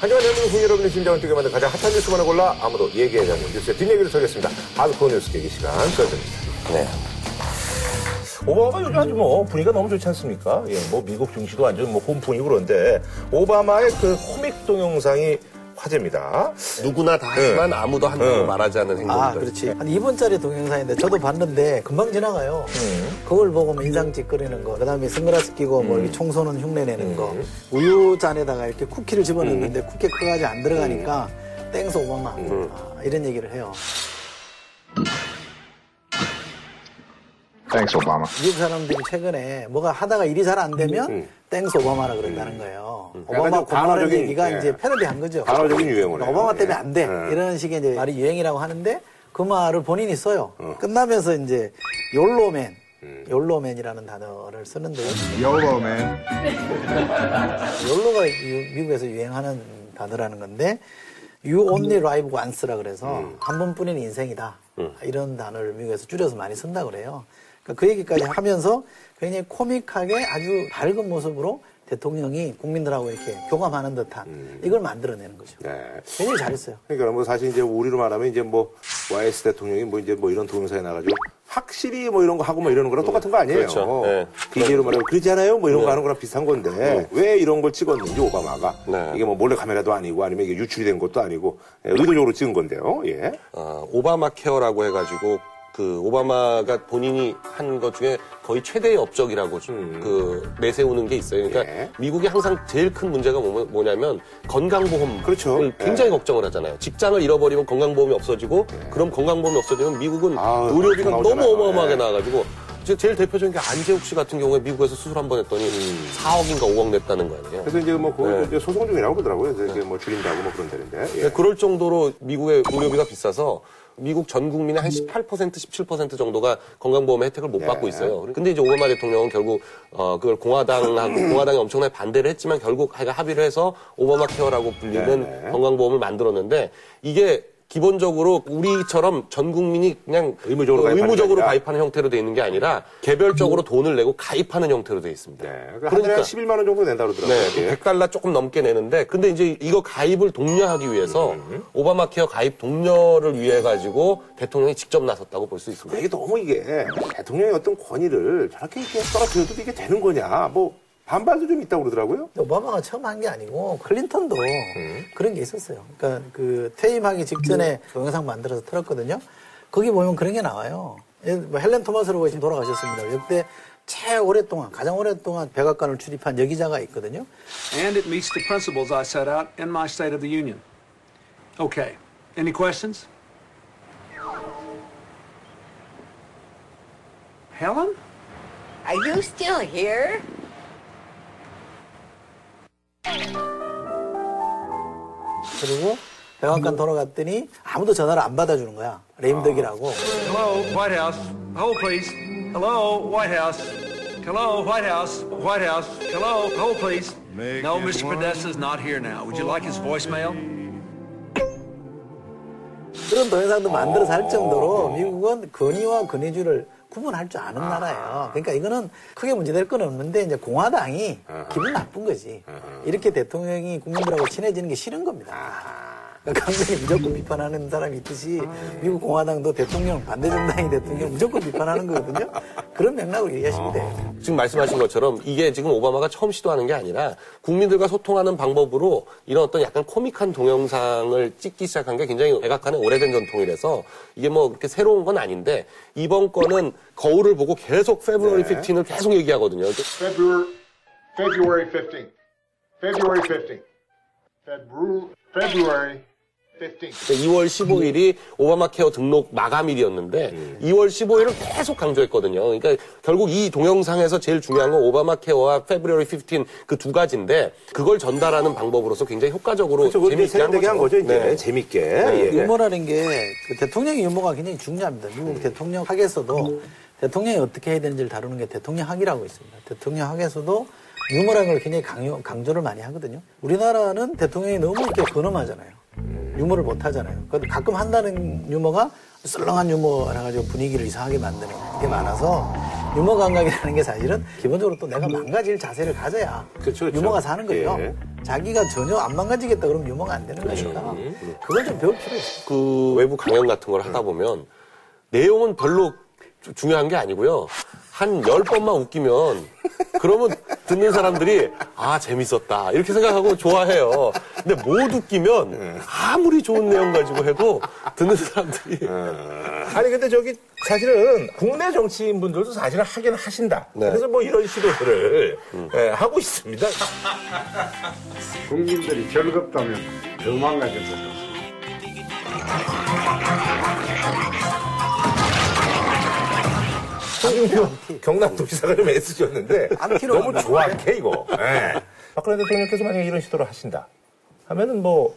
하지만 대한민국 여러분의 심장을 뛰게 만든 가장 핫한 뉴스만을 골라 아무도 얘기하지 않는 뉴스의 뒷얘기를 털겠습니다. 하드코어 뉴스 계기 시간 시작됩니다. 네. 오바마 요즘 아주 뭐 분위기가 너무 좋지 않습니까? 예, 뭐 미국 증시도 완전 뭐 홈풍이고 그런데 오바마의 그 코믹 동영상이 화제입니다. 누구나 다 하지만 아무도 한다고 응. 말하지 않는 행동들. 아, 그렇지. 한 2분짜리 동영상인데 저도 봤는데 금방 지나가요. 그걸 보고 뭐 인상 찌끄리는 거, 그 다음에 선글라스 끼고 뭐 이렇게 총소는 흉내 내는 거, 우유 잔에다가 이렇게 쿠키를 집어넣는데 쿠키 커가지고 안 들어가니까 Thanks Obama. 아, 이런 얘기를 해요. Thanks, Obama. 미국 사람들이 최근에 뭐가 하다가 일이 잘 안 되면 Thanks Obama라 그런다는 거예요. 약간 오바마 좀 고마라는 얘기가 예. 이제 패러디 한 거죠. 반어적인 유행어네요. 오바마 때문에 예. 안 돼. 예. 이런 식의 이제 말이 유행이라고 하는데 그 말을 본인이 써요. 어. 끝나면서 이제 YOLO, man, 음. 욜로맨이라는 단어를 쓰는데요. YOLO, man. 욜로가 유- 미국에서 유행하는 단어라는 건데 You only live once라 그래서 음. 한 번뿐인 인생이다. 이런 단어를 미국에서 줄여서 많이 쓴다 그래요. 그러니까 그 얘기까지 하면서 굉장히 코믹하게 아주 밝은 모습으로 대통령이 국민들하고 이렇게 교감하는 듯한 이걸 만들어내는 거죠. 네. 굉장히 잘했어요. 그러니까 뭐 사실 이제 우리로 말하면 이제 뭐 YS 대통령이 뭐 이제 뭐 이런 동영상에 나가지고 확실히 뭐 이런 거 하고 뭐 이러는 거랑 똑같은 거 아니에요. 그렇죠. 네. DJ로 말하면 그러지 않아요? 뭐 이런 거 하는 거랑 비슷한 건데 왜 이런 걸 찍었는지 오바마가 네. 이게 뭐 몰래 카메라도 아니고 아니면 이게 유출이 된 것도 아니고 예, 의도적으로 찍은 건데요. 예. 어, 오바마 케어라고 해가지고 그 오바마가 본인이 한 것 중에 거의 최대의 업적이라고 좀그 내세우는 게 있어요. 그러니까 예. 미국이 항상 제일 큰 문제가 뭐, 뭐냐면 건강보험을 그렇죠. 굉장히 예. 걱정을 하잖아요. 직장을 잃어버리면 건강보험이 없어지고 그럼 건강보험이 없어지면 미국은 아유, 의료비가 막 너무. 어마어마하게 예. 나와가지고 이제 제일 대표적인 게 안재욱 씨 같은 경우에 미국에서 수술 한 번 했더니 4억인가 5억 냈다는 거 아니에요. 그래서 이제 뭐 그거 네. 이제 소송 중이라고 그러더라고요. 그래서 이게 뭐 줄인다고 뭐 그런다는데. 예. 네, 그럴 정도로 미국의 의료비가 비싸서 미국 전 국민의 한 18%, 17% 정도가 건강보험 혜택을 못 네. 받고 있어요. 근데 이제 오바마 대통령은 결국 어 그걸 공화당하고 공화당이 엄청나게 반대를 했지만 결국 하여간 합의를 해서 오바마 케어라고 불리는 네, 네. 건강보험을 만들었는데 이게 기본적으로 우리처럼 전 국민이 그냥 의무적으로 그 가입하는 의무적으로. 가입하는 형태로 돼 있는 게 아니라 개별적으로 돈을 내고 가입하는 형태로 돼 있습니다. 네. 그러니까 한 11만 원 정도 낸다 그러더라고요. 네, 예. 100달러 조금 넘게 내는데, 근데 이제 이거 가입을 독려하기 위해서 음. 오바마 케어 가입 독려를 위해 가지고 대통령이 직접 나섰다고 볼 수 있습니다. 이게 너무 이게 대통령의 어떤 권위를 저렇게 이렇게 떨어뜨려도 이게 되는 거냐. 뭐 반발도 좀 있다고 그러더라고요. 오바마가 처음 한 게 아니고 클린턴도 그런 게 있었어요. 그러니까 그 퇴임하기 직전에 동영상 만들어서 틀었거든요. 거기 보면 그런 게 나와요. 예, 뭐 헬렌 토마스로가 지금 돌아가셨습니다. 역대 최 오랫동안 가장 오랫동안 백악관을 출입한 여기자가 있거든요. and it meets the principles I set out in my State of the Union. Okay. Any questions? Helen? Are you still here? 그리고 백악관 돌아갔더니 아무도 전화를 안 받아주는 거야. 레임덕이라고. Hello, White House. Hold, please. Hello, White House. Hello, White House. White House. Hello, hold, please. no, Mr. Podesta is not here now. Would you like his voicemail? 그런 동영상도 만들어서 할 정도로 미국은 근위와 근위주를 구분할 줄 아는 나라예요. 그러니까 이거는 크게 문제될 건 없는데 이제 공화당이 기분 나쁜 거지. 이렇게 대통령이 국민들하고 친해지는 게 싫은 겁니다. 강경히 무조건 비판하는 사람이 있듯이 미국 공화당도 대통령 반대 정당이 대통령 무조건 비판하는 거거든요. 그런 맥락으로 이해하시면 돼요. 지금 말씀하신 것처럼 이게 지금 오바마가 처음 시도하는 게 아니라 국민들과 소통하는 방법으로 이런 어떤 약간 코믹한 동영상을 찍기 시작한 게 굉장히 백악관의 오래된 전통이라서 이게 뭐 그렇게 새로운 건 아닌데 이번 거는 거울을 보고 계속 네. 15을 계속 얘기하거든요. February, February 15th. February 15th. February, February 15th. 2월 15일이 오바마 케어 등록 마감일이었는데 2월 15일을 계속 강조했거든요. 그러니까 결국 이 동영상에서 제일 중요한 건 오바마 케어와 페브리어리 15 그 두 가지인데 그걸 전달하는 방법으로서 굉장히 효과적으로 그렇죠. 재미있게 한 세련되게 한 거죠, 이제. 네. 재밌게. 예. 유머라는 게 그 대통령의 유머가 굉장히 중요합니다. 미국 대통령 학에서도 대통령이 어떻게 해야 되는지를 다루는 게 대통령 학이라고 있습니다. 대통령 학에서도 유머라는 걸 굉장히 강요, 강조를 많이 하거든요. 우리나라는 대통령이 너무 이렇게 근엄하잖아요. 유머를 못 하잖아요. 그래도 가끔 한다는 유머가 썰렁한 유머라 가지고 분위기를 이상하게 만드는 게 많아서 유머 감각이라는 게 사실은 기본적으로 또 내가 망가질 자세를 가져야 그렇죠, 그렇죠. 유머가 사는 거예요. 예. 자기가 전혀 안 망가지겠다 그러면 유머가 안 되는 거니까 그걸 좀 배울 필요 있어요. 그 외부 강연 같은 걸 하다 보면 내용은 별로 주- 중요한 게 아니고요. 한 열번만 웃기면 그러면 듣는 사람들이 아 재밌었다 이렇게 생각하고 좋아해요. 근데 못 웃기면 아무리 좋은 내용 가지고 해도 듣는 사람들이 아니 근데 저기 사실은 국내 정치인분들도 사실은 하긴 하신다. 네. 그래서 뭐 이런 시도들을 예, 하고 있습니다. 국민들이 즐겁다면 더 같습니다. 경남도지사가 좀 애쓰셨는데 너무. 좋아해 이거. 예. 박근혜 대통령께서 만약에 이런 시도를 하신다 하면은 뭐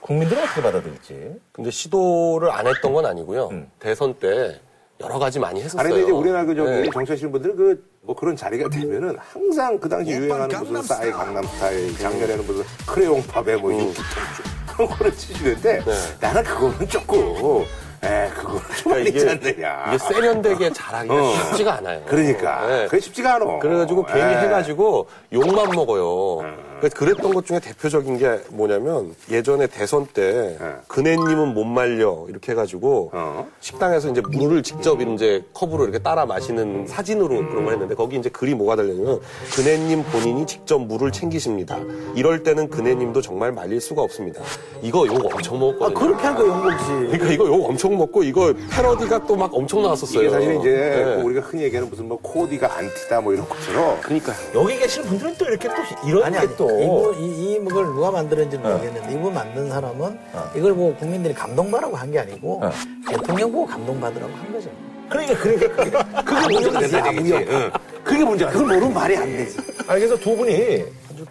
국민들은 어떻게 받아들일지. 근데 시도를 안 했던 건 아니고요. 대선 때 여러 가지 많이 했었어요. 아니 근데 이제 우리나라 그 저기 네. 정치하시는 분들은 그뭐 그런 자리가 되면은 항상 그 당시 유행하는 무슨 싸이 강남 스타일, 작년에는 무슨 크레용 팝에 뭐 인기 통주 그런 거를 치시는데 나는 그거는 조금 에 그거는 좀 그러니까 않느냐. 이게 세련되게 잘하기가 어. 쉽지가 않아요. 그러니까 네. 그게 쉽지가 않아. 그래가지고 괜히 에. 해가지고 욕만 먹어요. 그래서 그랬던 것 중에 대표적인 게 뭐냐면 예전에 대선 때 네. 그네님은 못 말려 이렇게 해가지고 어. 식당에서 이제 물을 직접 이제 컵으로 이렇게 따라 마시는 사진으로 그런 걸 했는데 거기 이제 글이 뭐가 달렸냐면 그네님 본인이 직접 물을 챙기십니다. 이럴 때는 그네님도 정말 말릴 수가 없습니다. 이거 욕 엄청 아, 먹었거든요. 그렇게 하니까 용복지. 그러니까 이거 욕 엄청 먹고 이거 패러디가 또 막 엄청 나왔었어요. 이게 사실 이제 네. 뭐 우리가 흔히 얘기하는 무슨 뭐 코디가 안티다 뭐 이런 것처럼 그러니까요. 여기 계시는 분들은 또 이렇게 또 이런 아니, 아니, 또 이거, 이, 이걸 누가 만들었는지는 모르겠는데, 이거 만든 사람은 이걸 보고 국민들이 감동받으라고 한 게 아니고, 대통령 보고 감동받으라고 한 거죠. 그러니까 그러니까 그게, 그게 문제가 된다는 얘기지. 응. 그게 문제가 그걸 모르면 말이 안 되지. 아니 그래서 두 분이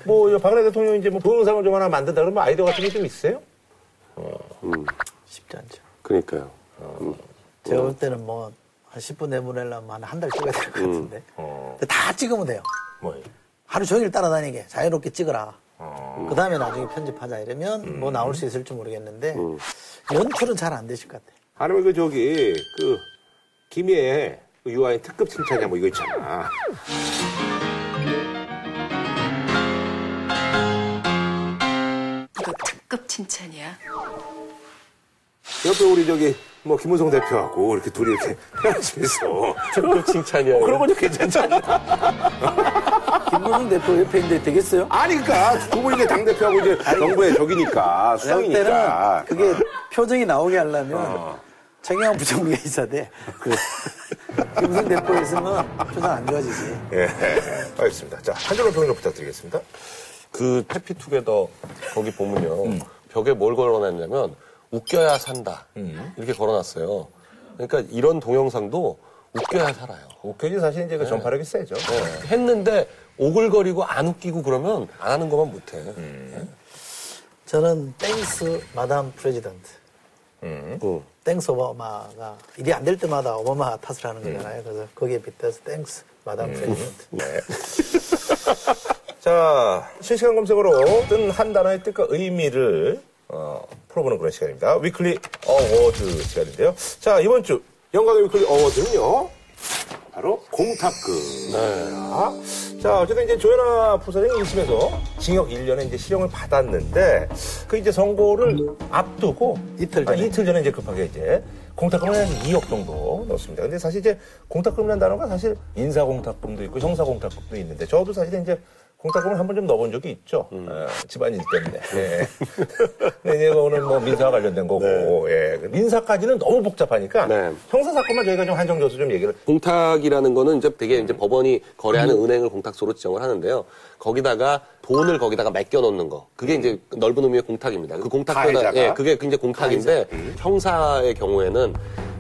뭐 박근혜 대통령이 이제 뭐 동영상을 좀 하나 만든다 그러면 아이디어 같은 게 좀 있어요? 쉽지 않죠. 그러니까요. 제가 볼 때는 뭐, 한 10분 내보내려면 한한달 찍어야 될 것 같은데. 근데 다 찍으면 돼요. 뭐 하루 종일 따라다니게 자유롭게 찍어라. 그 다음에 나중에 편집하자 이러면 뭐 나올 수 있을지 모르겠는데 연출은 잘 안 되실 것 같아요. 아니면 그 저기 그 김희애 그 유아인 특급 칭찬이야 뭐 이거 있잖아. 이거 특급 칭찬이야. 옆에 우리 저기 뭐 김무성 대표하고 이렇게 둘이 이렇게 헤어지면서 특급 칭찬이야. 그런 건 좀 괜찮잖아. 김무성 대표 옆에 있는데 되겠어요? 아니 그러니까 두 분이 당 대표하고 이제 정부의 적이니까. 때는 그게 표정이 나오게 하려면 청양 부총리가 있어야 돼. 그 김무성 대표 있으면 표정 안 좋아지지. 예, 알겠습니다. 자 한줄로 평론 부탁드리겠습니다. 그 해피투게더 거기 보면요. 벽에 뭘 걸어놨냐면 웃겨야 산다. 이렇게 걸어놨어요. 그러니까 이런 동영상도 웃겨야 살아요. 웃겨야지 사실 이제 그 전파력이 세죠. 네. 했는데 오글거리고 안 웃기고 그러면 안 하는 것만 못해. 저는 Thanks Madam President. 응. Thanks Obama가 일이 안 될 때마다 오바마 탓을 하는 거잖아요. 그래서 거기에 빗대서 Thanks Madam President. 네. 자, 실시간 검색어로 뜬 한 단어의 뜻과 의미를 어, 풀어보는 그런 시간입니다. weekly award 시간인데요. 자, 이번 주 영광의 weekly award는요. 바로 공탁금. 네. 자, 어쨌든 이제 조현아 부사장이 1심에서 징역 1년에 이제 실형을 받았는데 그 이제 선고를 앞두고 이틀 전에. 아, 이틀 전에 이제 급하게 이제 공탁금을 한 2억 정도 넣었습니다. 근데 사실 이제 공탁금이라는 단어가 사실 인사공탁금도 있고 형사공탁금도 있는데 저도 사실 이제 공탁금을 한 번 좀 넣어본 적이 있죠. 어, 집안일 때문에. 예. 근데 이제 오늘 뭐 민사와 관련된 거고, 예. 민사까지는 너무 복잡하니까 네. 형사 사건만 저희가 좀 한정져서 좀 얘기를 공탁이라는 거는 이제 되게 이제 법원이 거래하는 은행을 공탁소로 지정을 하는데요. 거기다가 돈을 거기다가 맡겨 놓는 거. 그게 이제 넓은 의미의 공탁입니다. 그 공탁보다? 예, 그게 굉장히 공탁인데 형사의 경우에는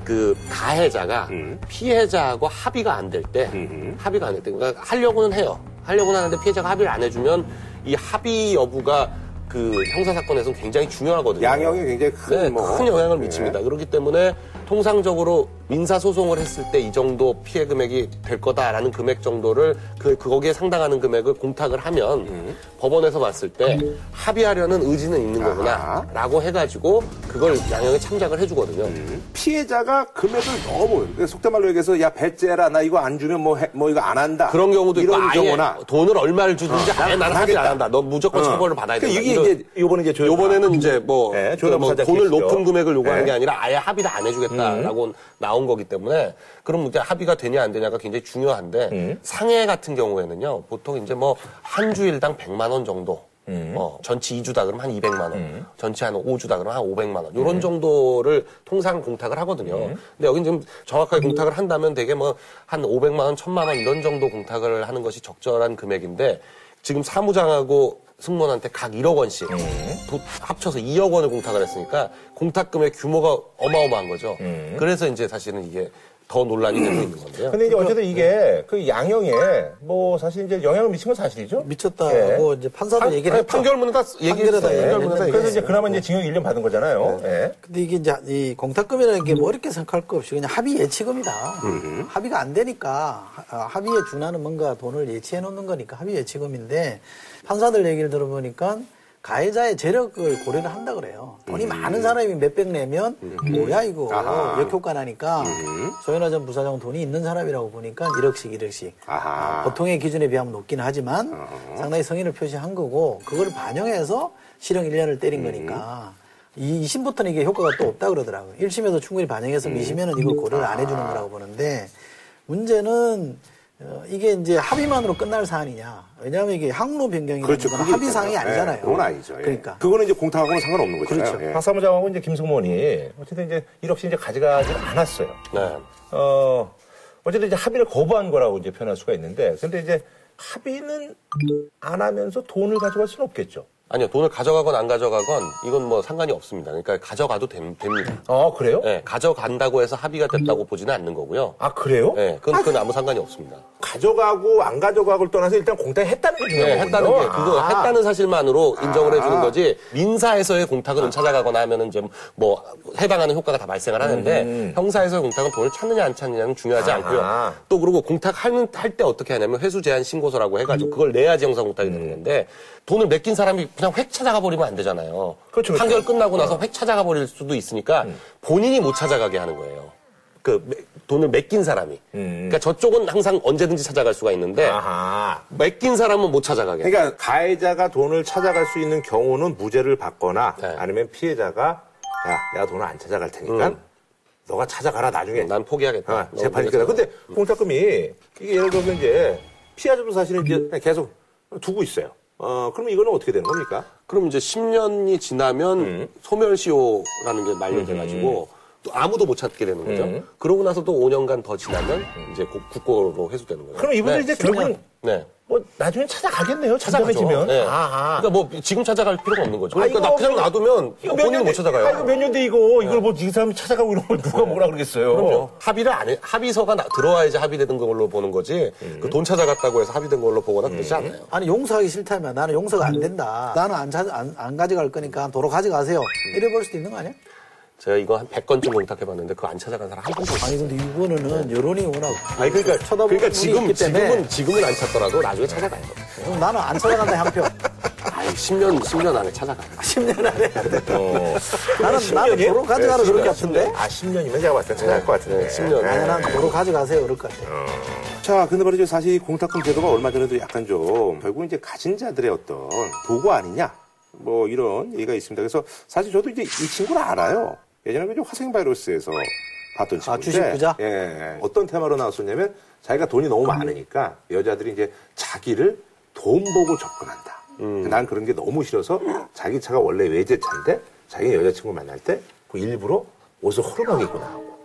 그 가해자가 피해자하고 합의가 안 될 때, 합의가 안 될 때, 그러니까 하려고는 해요. 하려고는 하는데 피해자가 합의를 안 해주면 이 합의 여부가 그 형사 사건에서는 굉장히 중요하거든요. 양형이 굉장히 큰 네, 뭐. 큰 영향을 미칩니다. 그렇기 때문에 통상적으로 민사 소송을 했을 때 이 정도 피해 금액이 될 거다라는 금액 정도를 그, 그 거기에 상당하는 금액을 공탁을 하면 법원에서 봤을 때 합의하려는 의지는 있는 거구나라고 해가지고 그걸 양형에 참작을 해주거든요. 피해자가 금액을 너무 그러니까 속된 말로 얘기해서 야 배째라 나 이거 안 주면 뭐, 해- 뭐 이거 안 한다 그런 경우도 있고 이런 경우나 돈을 얼마를 주든지 어, 아예 난 나는 하겠다. 한다. 너 무조건 어. 처벌을 받아야 된다. 그러니까 이게 이제 요번에 이제 조용- 요번에는 이제 뭐, 네, 그 뭐 돈을. 높은 금액을 요구하는 네. 게 아니라 아예 합의를 안 해주겠다라고 나온 거기 때문에 그럼 이제 합의가 되냐 안 되냐가 굉장히 중요한데 음. 상해 같은 경우에는요 보통 이제 뭐 한 주일당 100만 원 정도 음. 어, 전치 2주다 그러면 한 200만 원, 전치 한 5주다 그러면 한 500만 원, 이런 정도를 통상 공탁을 하거든요. 음. 근데 여기 지금 정확하게 공탁을 한다면 되게 뭐 한 500만 원, 1000만 원 이런 정도 공탁을 하는 것이 적절한 금액인데 지금 사무장하고 승무원한테 각 1억 원씩 도- 합쳐서 2억 원을 공탁을 했으니까 공탁금의 규모가 어마어마한 거죠. 그래서 이제 사실은 이게 더 논란이 되고 있는 건데요. 근데 이제 어쨌든 이게 그 양형에 뭐 사실 이제 영향을 미친 건 사실이죠. 미쳤다고 예. 이제 판사도 판- 얘기를 했죠. 판결문은 다 얘기를 다 했는데 그래서 이제 얘기했어요. 그나마 이제 징역 1년 받은 거잖아요. 예. 근데 이게 이제 이 공탁금이라는 게 뭐 어렵게 생각할 거 없이 그냥 합의 예치금이다. 합의가 안 되니까 하- 아, 합의에 준하는 뭔가 돈을 예치해 놓는 거니까 합의 예치금인데 판사들 얘기를 들어보니까 가해자의 재력을 고려를 한다 그래요. 돈이 많은 사람이 몇백 내면 뭐야 이거? 아하. 역효과 나니까. 소연아 전 부사장은 돈이 있는 사람이라고 보니까 1억씩 1억씩. 아하. 보통의 기준에 비하면 높긴 하지만 상당히 성의를 표시한 거고 그걸 반영해서 실형 1년을 때린 거니까 이 2심부터는 이게 효과가 또 없다 그러더라고요. 1심에서 충분히 반영해서 2심에는 이걸 고려를 안 해주는 거라고 보는데 문제는 어, 이게 이제 합의만으로 끝날 사안이냐. 왜냐하면 이게 항로 변경이라는 그렇죠. 합의. 사항이 아니잖아요. 예, 그건 아니죠. 예. 그러니까. 그거는 이제 공탁하고는 상관없는 거잖아요. 그렇죠. 예. 박 사무장하고 이제 김승무원이 어쨌든 이제 1억씩 이제 가져가지 않았어요. 네. 어, 어쨌든 이제 합의를 거부한 거라고 이제 표현할 수가 있는데, 근데 이제 합의는 안 하면서 돈을 가져갈 수는 없겠죠. 아니요, 돈을 가져가건 안 가져가건 이건 뭐 상관이 없습니다. 그러니까 가져가도 됨- 됩니다. 아, 그래요? 네, 가져간다고 해서 합의가 됐다고 보지는 않는 거고요. 아, 그래요? 네, 그건, 그건 아무 상관이 없습니다. 가져가고 안 가져가고를 떠나서 일단 공탁 했다는 게 중요한 네, 거군요. 했다는 게 그거 아. 했다는 사실만으로 인정을 아. 해주는 거지 민사에서의 공탁은 찾아가거나 하면은 이제 뭐 해당하는 효과가 다 발생을 하는데 형사에서의 공탁은 돈을 찾느냐 안 찾느냐는 중요하지 음. 않고요. 또 그리고 공탁하는 할 때 어떻게 하냐면 회수 제한 신고서라고 해가지고 그걸 내야지 형사 공탁이 음. 되는 건데 돈을 맡긴 사람이 그냥 획 찾아가 버리면 안 되잖아요. 그렇죠, 그렇죠. 판결 끝나고 나서 획 찾아가 버릴 수도 있으니까 본인이 못 찾아가게 하는 거예요. 그 매- 돈을 맡긴 사람이. 그러니까 저쪽은 항상 언제든지 찾아갈 수가 있는데 아하. 맡긴 사람은 못 찾아가게. 그러니까 가해자가 돈을 찾아갈 수 있는 경우는 무죄를 받거나 네. 아니면 피해자가 야, 내가 돈을 안 찾아갈 테니까 너가 찾아가라 나중에. 난 포기하겠다. 아, 너 재판이. 끝나. 근데 공탁금이 이게 예를 들어서 이제 피해자도 사실은 이제 그냥 계속 두고 있어요. 어, 그러면 이거는 어떻게 되는 겁니까? 그럼 이제 10년이 지나면 음. 소멸시효라는 게 만료돼가지고 또 아무도 못 찾게 되는 거죠. 음. 그러고 나서 또 5년간 더 지나면 이제 국- 국고로 회수되는 거예요. 그럼 이분들 네. 이제 결국은 네. 뭐 나중에 찾아가겠네요. 찾아가죠. 찾아가지면. 네. 아하. 그러니까 뭐 지금 찾아갈 필요가 없는 거죠. 아, 그러니까 이거 나 그냥 뭐- 놔두면 이거 몇 본인은 못년 찾아가요. 아, 이거 몇 년대 이거 이걸 뭐 이 사람이 찾아가고 이런 걸 누가 뭐라 그러겠어요. 그럼요. 합의를 안 해. 합의서가 나- 들어와야지 합의된 걸로 보는 거지. 음. 그돈 찾아갔다고 해서 합의된 걸로 보거나 그러지 않아요. 아니 용서하기 싫다면 나는 용서가 안 된다. 나는 안, 찾- 안, 안 가져갈 거니까 도로 가져가세요. 이래 볼 수도 있는 거 아니야? 제가 이거 한 100건쯤 공탁해봤는데 그거 안 찾아간 사람 한 번도 없어요. 아니 근데 이거는 여론이 워낙 아니 그러니까 쳐다보는 그러니까 지금 있기 때문에 지금은 지금은 안 찾더라도 나중에 찾아가요. 그럼 나는 안 찾아간다 한 표. 아니 10년 10년 안에 찾아가요. 10년 안에. 어. 나는 나는 도로 가져가라 그럴 것 같은데. 아, 10년이면 제가 봤을 때 찾아갈 것 같은데. 네, 10년. 아니 난 도로 가져가세요 그럴 것 같아. 자, 근데 말이죠. 사실 이 공탁금 제도가 얼마 전에도 약간 좀 결국 이제 가진 자들의 어떤 도구 아니냐. 뭐 이런 얘기가 있습니다. 그래서 사실 저도 이제 이 친구를 알아요. 예전에 그 화생 바이러스에서 봤던 친구인데. 아, 주식 부자? 예, 예. 어떤 테마로 나왔었냐면 자기가 돈이 너무 많으니까 여자들이 이제 자기를 돈 보고 접근한다. 난 그런 게 너무 싫어서 자기 차가 원래 외제차인데 자기 여자친구 만날 때 그 일부러 옷을 허름하게 입고 나오고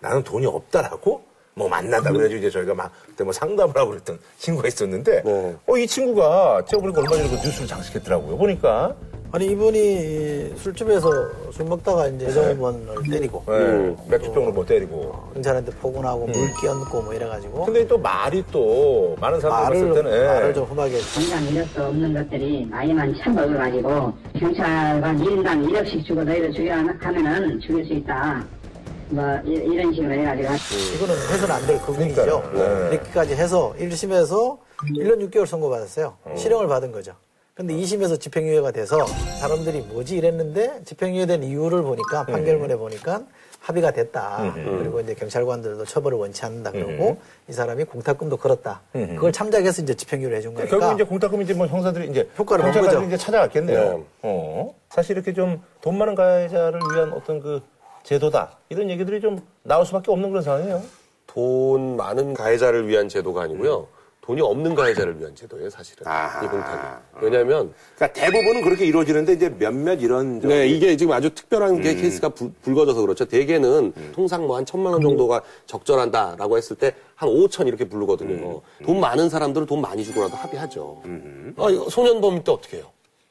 나는 돈이 없다라고 뭐 만난다 그래가지고 이제 저희가 막 그때 뭐 상담을 하고 그랬던 친구가 있었는데 네. 어이 친구가 제가 보니까 얼마 전에 그 뉴스를 장식했더라고요 보니까 아니 이분이 술집에서 술 먹다가 이제 여자분을 때리고 네, 맥주병으로 뭐 때리고 경찰한테 포근하고 물 끼얹고 뭐 이래가지고 근데 또 말이 또 많은 사람들 말을 봤을 때는 예. 말을 좀 험하게 당장 이럴 수 없는 것들이 나이만 참 먹어가지고 경찰관 1인당 1억씩 주고 너희를 죽이라 하면은 죽일 수 있다. 뭐 이- 이런 식으로 해가지고 이거는 해서는 안될 부분이죠. 그러니까요. 네. 이렇게까지 해서 1심에서 1년 6개월 선고받았어요. 실형을 받은 거죠. 근데 2심에서 집행유예가 돼서 사람들이 뭐지 이랬는데 집행유예된 이유를 보니까 판결문에 보니까 합의가 됐다. 그리고 이제 경찰관들도 처벌을 원치 않는다. 그러고 이 사람이 공탁금도 걸었다. 그걸 참작해서 이제 집행유예를 해준 거니까. 결국 이제 공탁금 이제 뭐 형사들이 이제 효과를 본 거죠. 이제 찾아갔겠네요. 네. 어. 사실 이렇게 좀 돈 많은 가해자를 위한 어떤 그 제도다 이런 얘기들이 좀 나올 수밖에 없는 그런 상황이에요. 돈 많은 가해자를 위한 제도가 아니고요. 돈이 없는 가해자를 위한 제도예요, 사실은. 아하. 이 공탁이. 왜냐하면 그러니까 대부분은 그렇게 이루어지는데 이제 몇몇 이런 저- 네, 이게 지금 아주 특별한 게 케이스가 불, 불거져서 그렇죠. 대개는 통상 뭐 한 천만 원 정도가 적절한다라고 했을 때 한 5천 이렇게 부르거든요. 돈 많은 사람들은 돈 많이 주고라도 합의하죠. 아, 이거 소년범일 때 어떻게 해요?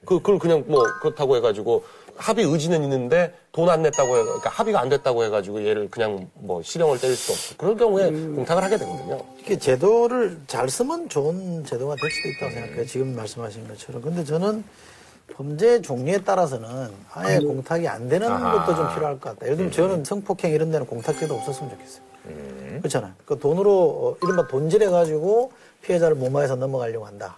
그, 그걸 그냥 뭐 그렇다고 해가지고 합의 의지는 있는데 돈 안 냈다고 해, 그러니까 합의가 안 됐다고 해가지고 얘를 그냥 뭐 실형을 때릴 수 없고 그럴 경우에 공탁을 하게 되거든요. 이게 제도를 잘 쓰면 좋은 제도가 될 수도 있다고 생각해요. 지금 말씀하신 것처럼. 근데 저는 범죄 종류에 따라서는 아예 공탁이 안 되는 것도 좀 필요할 것 같다. 예를 들면 저는 성폭행 이런 데는 공탁제도 없었으면 좋겠어요. 그렇잖아요. 그 돈으로 어, 이른바 돈질해가지고 피해자를 무마해서 넘어가려고 한다.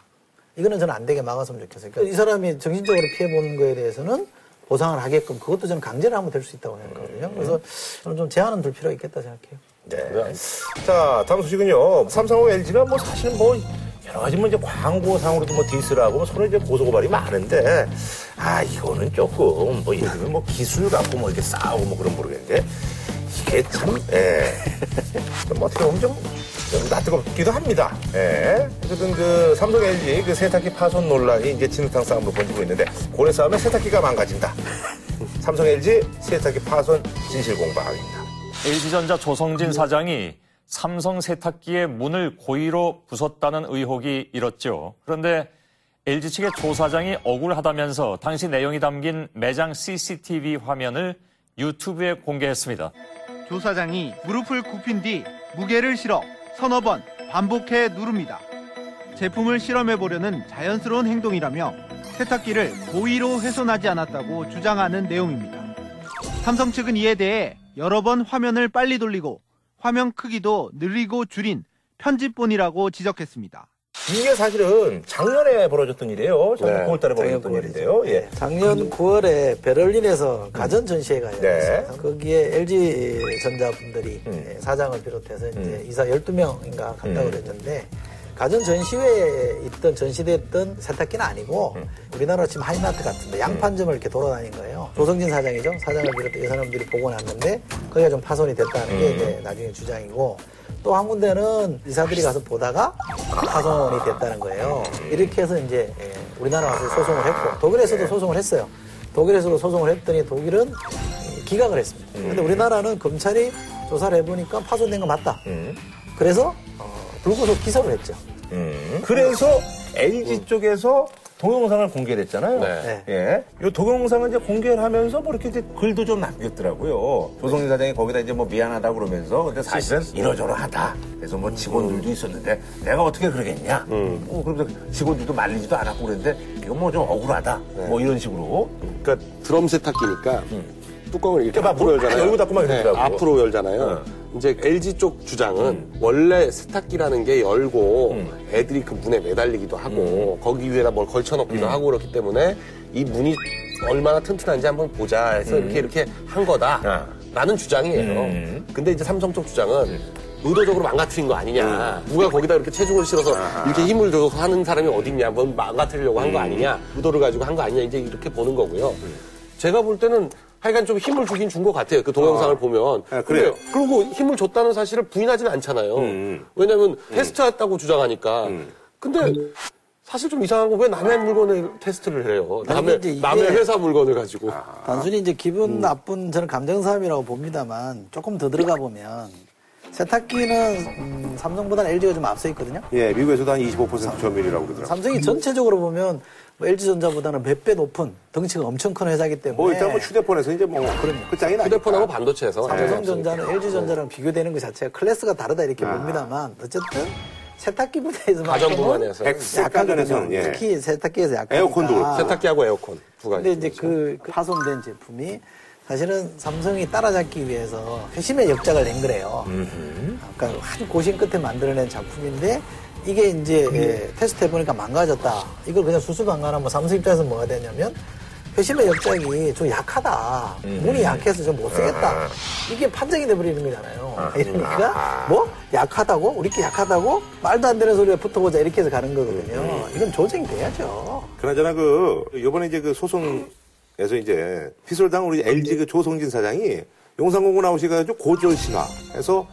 이거는 저는 안 되게 막았으면 좋겠어요. 그러니까 이 사람이 정신적으로 피해보는 거에 대해서는 보상을 하게끔 그것도 저는 강제를 하면 될 수 있다고 생각하거든요. 그래서 저는 좀 제한은 둘 필요가 있겠다 생각해요. 네. 자, 다음 소식은요. 삼성하고 LG가 뭐 사실 뭐 여러 가지 뭐 이제 광고상으로도 뭐 디스라고 뭐 서로 이제 고소고발이 많은데 아, 이거는 조금 뭐 예를 들면 뭐 기술 갖고 뭐 이렇게 싸우고 뭐 그런 모르겠는데 이게 참, 예. 좀 어떻게 보면 좀, 좀 낯뜨겁기도 합니다. 예. 어쨌든 그 삼성 LG 그 세탁기 파손 논란이 이제 진흙탕 싸움으로 번지고 있는데 고래 싸움에 세탁기가 망가진다. 삼성 LG 세탁기 파손 진실 공방입니다. LG전자 조성진 사장이 삼성 세탁기의 문을 고의로 부쉈다는 의혹이 일었죠. 그런데 LG 측의 조 사장이 억울하다면서 당시 내용이 담긴 매장 CCTV 화면을 유튜브에 공개했습니다. 조 사장이 무릎을 굽힌 뒤 무게를 실어 서너 번 반복해 누릅니다. 제품을 실험해 보려는 자연스러운 행동이라며 세탁기를 고의로 훼손하지 않았다고 주장하는 내용입니다. 삼성 측은 이에 대해 여러 번 화면을 빨리 돌리고 화면 크기도 늘리고 줄인 편집본이라고 지적했습니다. 이게 사실은 작년에 벌어졌던 일이에요. 작년 네. 9월 달에 벌어졌던 작년 일인데요. 예. 작년 9월에 베를린에서 가전 전시회가 네. 열렸어요. 거기에 LG 전자 분들이 음. 사장을 비롯해서 이제 이사 12명인가 간다고 그랬는데 가전 전시회에 있던 전시됐던 세탁기는 아니고 음. 우리나라 지금 하이마트 같은데 양판점을 이렇게 돌아다닌 거예요. 조성진 사장이죠. 사장을 비롯해 이 사람들이 보고 났는데 거기가 좀 파손이 됐다는 음. 게 이제 나중에 주장이고 또 한 군데는 이사들이 가서 보다가 파손이 됐다는 거예요. 이렇게 해서 이제 예, 우리나라 와서 소송을 했고 독일에서도 소송을 했어요. 독일에서도 소송을 했더니 독일은 기각을 했습니다. 근데 우리나라는 검찰이 조사를 해보니까 파손된 거 맞다. 음. 그래서 어, 불구속 기소를 했죠. 음. 그래서 LG 쪽에서 동영상을 공개를 했잖아요. 네. 예. 요 동영상을 이제 공개를 하면서 뭐 이렇게 이제 글도 좀 남겼더라고요. 조성진 사장이 거기다 이제 뭐 미안하다 그러면서 근데 사실은 이러저러하다. 그래서 뭐 직원들도 있었는데 내가 어떻게 그러겠냐. 뭐 그러면서 직원들도 말리지도 않았고 그랬는데 이거 뭐 좀 억울하다. 뭐 이런 식으로. 그러니까 드럼 세탁기니까 뚜껑을 이렇게 막 앞으로 문 열잖아요. 열고 닫고 막 네, 이러더라고요. 앞으로 열잖아요. 이제 LG 쪽 주장은 원래 세탁기라는 게 열고 애들이 그 문에 매달리기도 하고 거기 위에다 뭘 걸쳐놓기도 하고 그렇기 때문에 이 문이 얼마나 튼튼한지 한번 보자 해서 이렇게 이렇게 한 거다 라는 주장이에요. 음. 근데 이제 삼성 쪽 주장은 의도적으로 망가뜨린 거 아니냐. 누가 거기다 이렇게 체중을 실어서 이렇게 힘을 줘서 하는 사람이 어딨냐. 뭐 망가뜨리려고 한 거 아니냐. 의도를 가지고 한 거 아니냐. 이제 이렇게 보는 거고요. 제가 볼 때는 하여간 좀 힘을 주긴 준 것 같아요. 그 동영상을 보면. 아, 그래요? 근데 그리고 힘을 줬다는 사실을 부인하지는 않잖아요. 왜냐하면 테스트했다고 주장하니까. 근데 사실 좀 이상한 거 왜 남의 물건을 테스트를 해요? 남의, 남의 회사 물건을 가지고. 단순히 이제 기분 나쁜 저는 감정싸움이라고 봅니다만 조금 더 들어가 보면 세탁기는 음, 삼성보다는 LG가 좀 앞서 있거든요. 예, 미국에서도 한 25% 점유율이라고 그러더라고요. 삼성이 전체적으로 보면 뭐 LG전자보다는 몇 배 높은 덩치가 엄청 큰 회사이기 때문에 뭐 일단 뭐 휴대폰에서 이제 뭐 끝장이 나니까. 휴대폰하고 반도체에서. 삼성전자는 LG전자랑 비교되는 것 자체가 클래스가 다르다 이렇게 봅니다만 어쨌든 세탁기 분야에서 가전 분야에서. 백색가전에서는 예. 특히 세탁기에서 약간 에어컨도 그렇고. 세탁기하고 에어컨 두 가지. 근데 이제 그, 그 파손된 제품이 사실은 삼성이 따라잡기 위해서 회심의 역작을 낸 거래요. 그러니까 아주 고심 끝에 만들어낸 작품인데 이게 이제 예, 테스트 해보니까 망가졌다. 이걸 그냥 수수방관하면 뭐 삼성 입장에서 뭐가 되냐면 회심의 역작이 좀 약하다. 문이 약해서 좀 못 쓰겠다. 이게 판정이 돼버리는 거잖아요. 이러니까 뭐 약하다고 우리끼리 약하다고 말도 안 되는 소리에 붙어보자 이렇게 해서 가는 거거든요. 이건 조정이 돼야죠. 그나저나 그 이번에 이제 그 소송에서 이제 피솔당 우리 LG 그 조성진 사장이 용산공고 나오시가지고 고졸 신화해서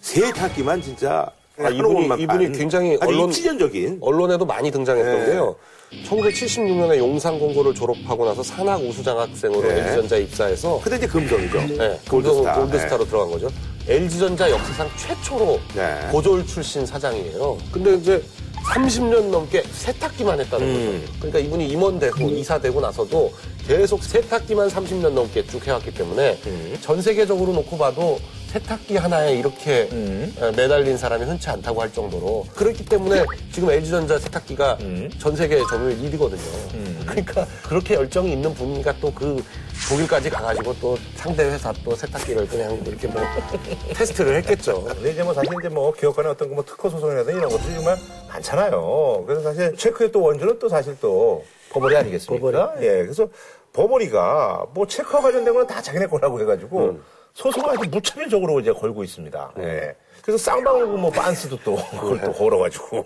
세 탁기만 진짜 아, 이분이, 이분이 굉장히 언론, 입지전적인 언론에도 많이 등장했던 네. 게요. 1976년에 용산 공고를 졸업하고 나서 산학 우수장 학생으로 네. LG전자에 입사해서 그때 이제 금성이죠. 네, 골드스타. 골드스타. 골드스타로 들어간 거죠. LG전자 역사상 최초로 네. 고졸 출신 사장이에요. 근데 이제 30년 넘게 세탁기만 했다는 음. 거죠. 그러니까 이분이 임원되고 이사되고 나서도 계속 세탁기만 30년 넘게 쭉 해왔기 때문에 음. 전 세계적으로 놓고 봐도 세탁기 하나에 이렇게 음. 어, 매달린 사람이 흔치 않다고 할 정도로 그렇기 때문에 지금 LG전자 세탁기가 음. 전 세계 점유율 1위거든요. 그러니까 그렇게 열정이 있는 분이가 또 그 독일까지 가가지고 또 상대 회사 또 세탁기를 그냥 이렇게 뭐 테스트를 했겠죠. 근데 이제 뭐 사실 이제 뭐 기업 간의 어떤 그뭐 특허 소송이라든지 이런 것들이 정말 많잖아요. 그래서 사실 체크의 또 원조는 또 사실 또 버버리 아니겠습니까? 예. 그래서 버버리가 뭐 체크와 관련된 거는 다 자기네 거라고 해가지고 소송을 아주 무차별적으로 이제 걸고 있습니다. 예. 그래서 쌍방울고 뭐 빤스도 또 그걸 또 걸어가지고.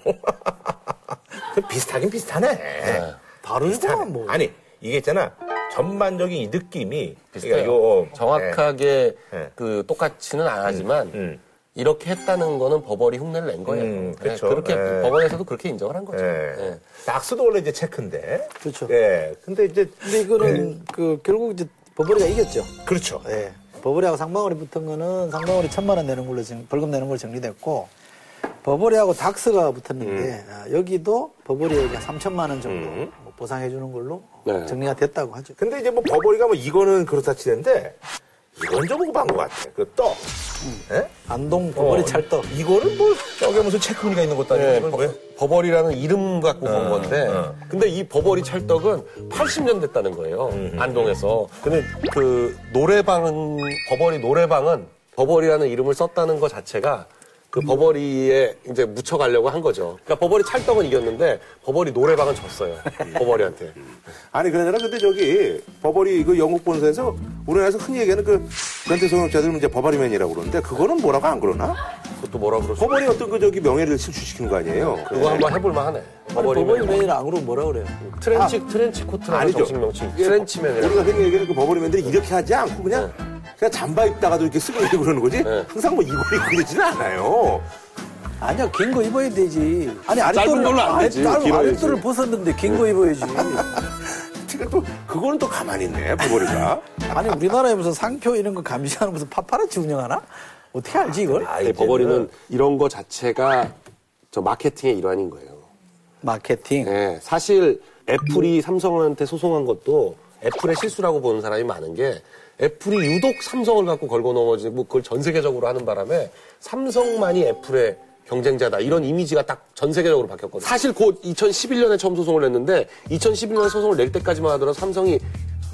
그 비슷하긴 비슷하네. 다르구나 뭐. 아니, 이게 있잖아. 전반적인 이 느낌이 비슷해요. 그러니까 요, 정확하게 네. 그 똑같이는 안 하지만 음. 이렇게 했다는 거는 버벌이 흉내를 낸 거예요. 음, 네, 그쵸. 그렇게 네. 법원에서도 그렇게 인정을 한 거죠. 예. 네. 낙스도 원래 이제 체크인데. 그렇죠. 예. 근데 이제 근데 이거는 그 결국 이제 버버리가 이겼죠. 그렇죠. 예. 버버리하고 상방울이 붙은 거는 상방울이 천만 원 내는 걸로 정- 벌금 내는 걸로 정리됐고 버버리하고 닥스가 붙었는데 아, 여기도 버버리에게 3천만 원 정도 뭐 보상해 주는 걸로 네. 정리가 됐다고 하죠. 근데 이제 뭐 버버리가 뭐 이거는 그렇다 치는데 이건 좀 오버한 것 같아. 그 떡. 예? 안동 버버리 어, 찰떡. 이거는 뭐 저게 무슨 체크무늬가 있는 것도 아니고 네, 이건 버, 왜? 버버리라는 이름 갖고 본 어, 건데, 어. 근데 이 버버리 찰떡은 80년 됐다는 거예요. 음, 안동에서. 근데 그 노래방은, 버버리 노래방은 버버리라는 이름을 썼다는 것 자체가 그 버버리에 이제 묻혀가려고 한 거죠. 그러니까 버버리 찰떡은 이겼는데 버버리 노래방은 졌어요. 버버리한테. 아니 그러잖아 근데 저기 버버리 그 영국 본사에서 우리나라에서 흔히 얘기하는 그 변태성욕자들은 이제 버버리맨이라고 그러는데 그거는 뭐라고 안 그러나? 그것도 뭐라 그러죠? 버버리 어떤 그 저기 명예를 실추시키는 거 아니에요? 그거 한번 해볼만 하네. 버버리 버버리맨. 맨이라 안 그러면 뭐라 그래요? 트렌치, 트렌치 코트라는 아니죠. 정식 명칭. trench맨이라고. 우리가 흔히 얘기하는 그 버버리맨들이 이렇게 하지 않고 그냥 그냥 잠바 입다가도 이렇게 쓰고 있고 그러는 거지 네. 항상 뭐 이걸 입고 그러지는 않아요. 아니야 긴 거 입어야 되지. 아니 짧은 아랫도리 걸로 안 되지. 짧은 길어야지. 아랫도리를 벗었는데 긴 거 입어야지. 그러니까 또 그거는 또 가만히 있네 버버리가. 아니 우리나라에 무슨 상표 이런 거 감시하는 무슨 파파라치 운영하나? 어떻게 알지 이걸? 아니, 버버리는 이런 거 자체가 저 마케팅의 일환인 거예요. 마케팅. 네, 사실 애플이 삼성한테 소송한 것도 애플의 실수라고 보는 사람이 많은 게 애플이 유독 삼성을 갖고 걸고 넘어지고 그걸 전 세계적으로 하는 바람에 삼성만이 애플의 경쟁자다 이런 이미지가 딱 전 세계적으로 바뀌었거든요. 사실 곧 2011년에 처음 소송을 냈는데 2011년에 소송을 낼 때까지만 하더라도 삼성이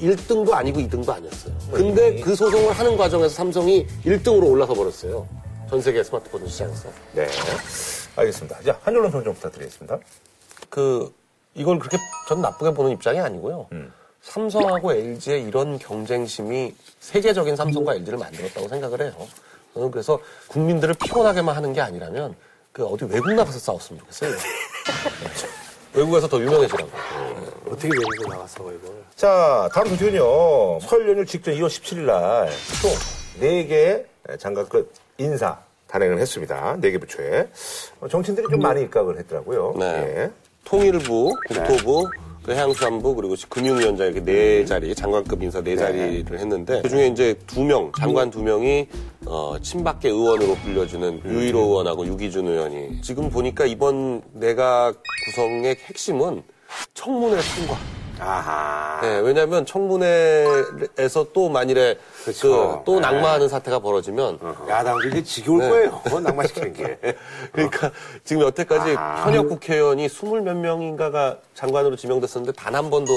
1등도 아니고 2등도 아니었어요. 근데 그 소송을 하는 과정에서 삼성이 1등으로 올라서 버렸어요. 전 세계 스마트폰 시장에서. 네. 알겠습니다. 자, 한줄론 평좀 부탁드리겠습니다. 그 이걸 그렇게 전 나쁘게 보는 입장이 아니고요. 삼성하고 LG의 이런 경쟁심이 세계적인 삼성과 LG를 만들었다고 생각을 해요. 저는 그래서 국민들을 피곤하게만 하는 게 아니라면 그 어디 외국 나가서 싸웠으면 좋겠어요. 네. 외국에서 더 유명해지라고. 어떻게 외국에 나갔어 이걸? 자, 다음 소식은요. 설 연휴 직전 2월 17일 날 총 4개의 장관 그 인사 단행을 했습니다. 4개 부처에. 어, 정치인들이 좀 많이 입각을 했더라고요. 네. 예. 통일부, 국토부, 그 해양수산부 그리고 금융위원장 이렇게 네 자리 장관급 인사 네 자리를 했는데 그 중에 이제 두 명 장관 두 명이 어, 친박계 의원으로 불려주는 유일호 의원하고 유기준 의원이 지금 보니까 이번 내각 구성의 핵심은 청문회 통과. 아하. 네, 왜냐하면 청문회에서 또 만일에 그쵸. 그또 네. 낙마하는 사태가 벌어지면 야당도 이제 지겨울 네. 거예요. 낙마시키는 게. 그러니까 지금 여태까지 아. 현역 국회의원이 스물 몇 명인가가 장관으로 지명됐었는데 단 한 번도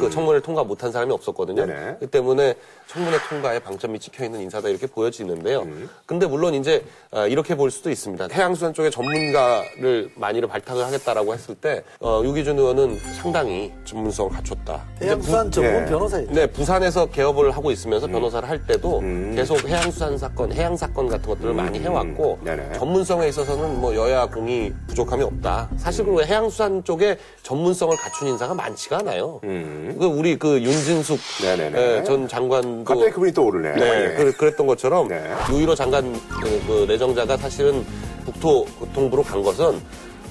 그 청문회를 통과 못한 사람이 없었거든요. 네네. 그렇기 때문에 청문회 통과에 방점이 찍혀 있는 인사다 이렇게 보여지는데요. 음. 근데 물론 이제 아, 이렇게 볼 수도 있습니다. 해양수산 쪽에 전문가를 많이를 발탁을 하겠다라고 했을 때 어, 유기준 의원은 상당히 전문성을 갖췄다. 해양수산 전문 예. 변호사예요. 네, 부산에서 개업을 하고 있으면서 음. 변호사를 할 때도 계속 해양수산 사건, 해양 사건 같은 것들을 많이 해왔고 음. 네네. 전문성에 있어서는 뭐 여야 공이 부족함이 없다. 사실 그 해양수산 쪽에 전문성을 갖춘 인사가 많지가 않아요. 그 우리 그 윤진숙 음. 네네네. 예, 전 장관도 갑자기 그분이 떠오르네. 네, 그, 그랬던 것처럼 네. 유일호 장관 그, 그 내정자가 사실은 국토교통부로 간 것은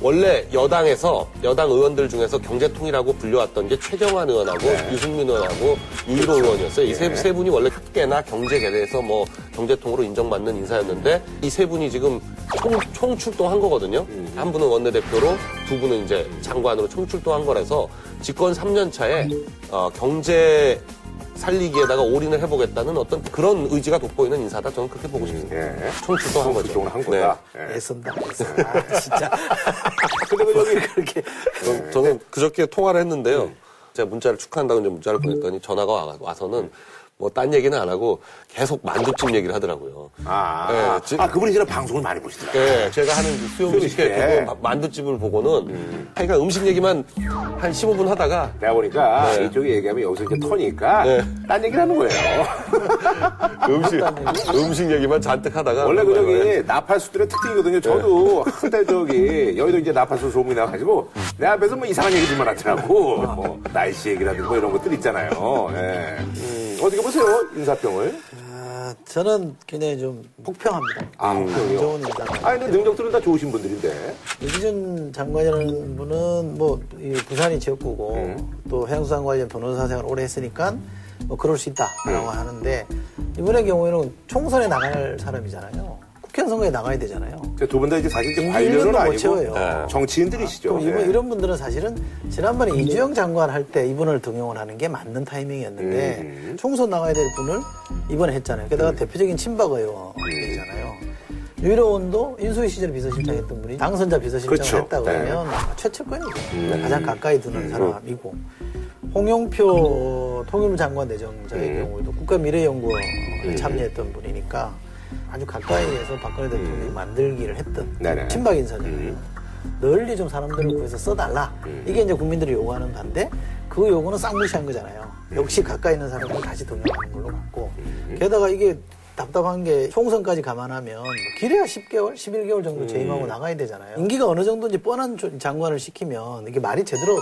원래 여당에서 여당 의원들 중에서 경제통이라고 불려왔던 게 최경환 의원하고 네. 유승민 의원하고 유일호 의원이었어요. 이세 네. 세 분이 원래 학계나 경제계에 대해서 뭐 경제통으로 인정받는 인사였는데 이 세 분이 지금 총, 총 출동한 거거든요. 음. 한 분은 원내대표로 두 분은 이제 장관으로 총 출동한 거라서 집권 3년 차에 어, 경제 살리기에다가 올인을 해보겠다는 어떤 그런 의지가 돋보이는 인사다. 저는 그렇게 보고 싶습니다. 예. 총출동한 거죠. 총출동을 한 거다. 예. 애쓴다. 애쓴다. 아, 진짜. 근데 그 여기 그렇게. 저- 저는 그저께 통화를 했는데요. 제가 문자를 축하한다고 이제 문자를 보냈더니 전화가 와- 와서는 뭐 딴 얘기는 안 하고 계속 만두집 얘기를 하더라고요. 아, 네, 지- 아 그분이 지금 방송을 많이 보시더라고요. 네, 제가 하는 그 수요미식회. 그 마- 만두집을 보고는 하여간 음식 얘기만 한 15분 하다가 내가 보니까 네. 이쪽에 얘기하면 여기서 이제 터니까 네. 딴 얘기를 하는 거예요. 음식 음식 얘기만 잔뜩 하다가 원래 그 저기 나팔수들의 특징이거든요. 저도 네. 한때 저기 여의도 이제 나팔수 소문이 나가지고 내 앞에서 뭐 이상한 얘기들만 하더라고. 뭐 날씨 얘기라든가 뭐 이런 것들 있잖아요. 예. 음, 어떻게 보세요 인사평을? 아, 저는 굉장히 좀 폭평합니다. 아, 안? 좋은 인사가. 아니 근데 능력들은 다 좋으신 분들인데. 유기준 장관이라는 분은 뭐이 부산이 지역구고 음. 또 해양수산 관련 변호사 생활 오래 했으니까 뭐 그럴 수 있다라고 음. 하는데 이번의 경우에는 총선에 나갈 사람이잖아요. 국회의원 선거에 나가야 되잖아요. 두 분 다 이제 사실 이제 관료는 1년도 못 아니고 채워요. 네. 정치인들이시죠. 그럼 이분, 네. 이런 분들은 사실은 지난번에 이주영 장관 할 때 이분을 등용을 하는 게 맞는 타이밍이었는데 음. 총선 나가야 될 분을 이번에 했잖아요. 게다가 대표적인 친박 의원이잖아요. 유일원도 인수위 시절에 비서실장 했던 분이 당선자 비서실장을 그렇죠. 했다 네. 그러면 최측근이죠. 음. 가장 가까이 두는 사람이고 홍영표 통일부 장관 내정자의 음. 경우에도 국가미래연구원에 참여했던 분이니까 아주 가까이에서 박근혜 대통령이 만들기를 했던 음. 네네. 친박 인사잖아요. 널리 좀 사람들을 구해서 써달라. 음. 이게 이제 국민들이 요구하는 반대. 그 요구는 쌍무시한 거잖아요. 역시 가까이 있는 사람을 다시 동영하는 걸로 갔고. 게다가 이게 답답한 게 총선까지 감안하면 뭐 길어야 10개월, 11개월 정도 재임하고 나가야 되잖아요. 임기가 어느 정도인지 뻔한 조- 장관을 시키면 이게 말이 제대로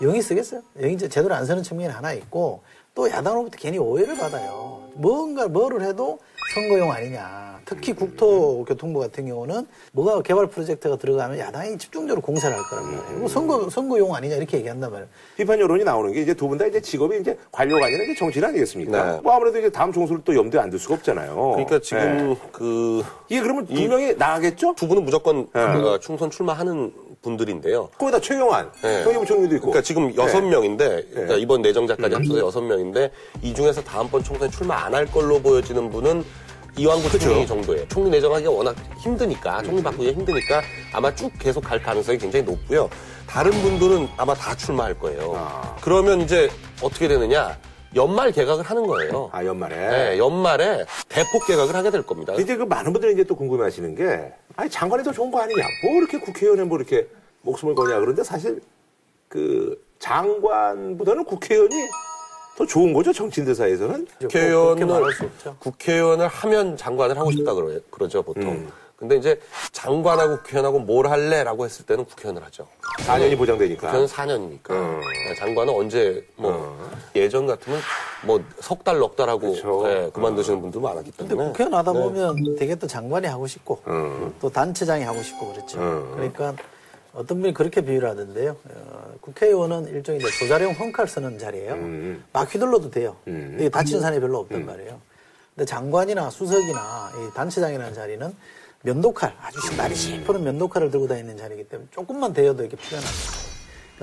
영이 쓰겠어요? 영이 제- 제대로 안 쓰는 측면이 하나 있고 또 야당으로부터 괜히 오해를 받아요. 뭔가 뭐를 해도 선거용 아니냐. 특히 국토교통부 같은 경우는 뭐가 개발 프로젝트가 들어가면 야당이 집중적으로 공세를 할 거란 말이에요. 뭐 선거, 선거용 아니냐 이렇게 얘기한단 말이에요. 비판 여론이 나오는 게 이제 두 분 다 이제 직업이 이제 관료가 아니라 이제 정치인 아니겠습니까? 네. 뭐 아무래도 이제 다음 총선을 또 염두에 안 둘 수가 없잖아요. 그러니까 지금 네. 그 이게 그러면 두 명이 나가겠죠? 두 분은 무조건 네. 어, 충선 출마하는 분들인데요. 거기다 최경환, 네. 경기부총리도 있고. 그러니까 지금 여섯 네. 명인데 그러니까 네. 이번 내정자까지 합쳐서 여섯 명인데 이 중에서 다음번 총선에 출마 안 할 걸로 보여지는 분은 이완구 그렇죠. 총리 정도예요. 총리 내정하기가 워낙 힘드니까 음. 총리 바꾸기가 힘드니까 아마 쭉 계속 갈 가능성이 굉장히 높고요. 다른 분들은 아마 다 출마할 거예요. 아. 그러면 이제 어떻게 되느냐? 연말 개각을 하는 거예요. 아, 연말에. 네, 연말에 대폭 개각을 하게 될 겁니다. 이제 그 많은 분들이 이제 또 궁금해 하시는 게, 아니, 장관이 더 좋은 거 아니냐? 뭐 이렇게 국회의원에 뭐 이렇게 목숨을 거냐? 그런데 사실 그 장관보다는 국회의원이 더 좋은 거죠, 정치인들 사이에서는? 국회의원을 없죠. 국회의원을 하면 장관을 하고 싶다 그러, 그러죠 보통. 음. 근데 이제 장관하고 국회의원하고 뭘 할래라고 했을 때는 국회의원을 하죠. 4년이 보장되니까. 국회의원 4년이니까. 음. 장관은 언제 뭐 예전 같으면 뭐 석 달 넉 달하고. 예, 그만두시는 분들 많았기 근데 때문에. 국회의원 하다 네. 보면 되게 또 장관이 하고 싶고 음. 또 단체장이 하고 싶고 그렇죠. 음. 그러니까 어떤 분이 그렇게 비유를 하던데요. 어, 국회의원은 일종의 조자룡 헝칼 쓰는 자리예요. 음. 막 휘둘러도 돼요. 음. 이게 다치는 사람이 별로 없단 말이에요. 근데 장관이나 수석이나 이 단체장이라는 자리는 면도칼, 아주 날이 시퍼는 면도칼을 들고 다니는 자리이기 때문에 조금만 대여도 이렇게 피가 납니다.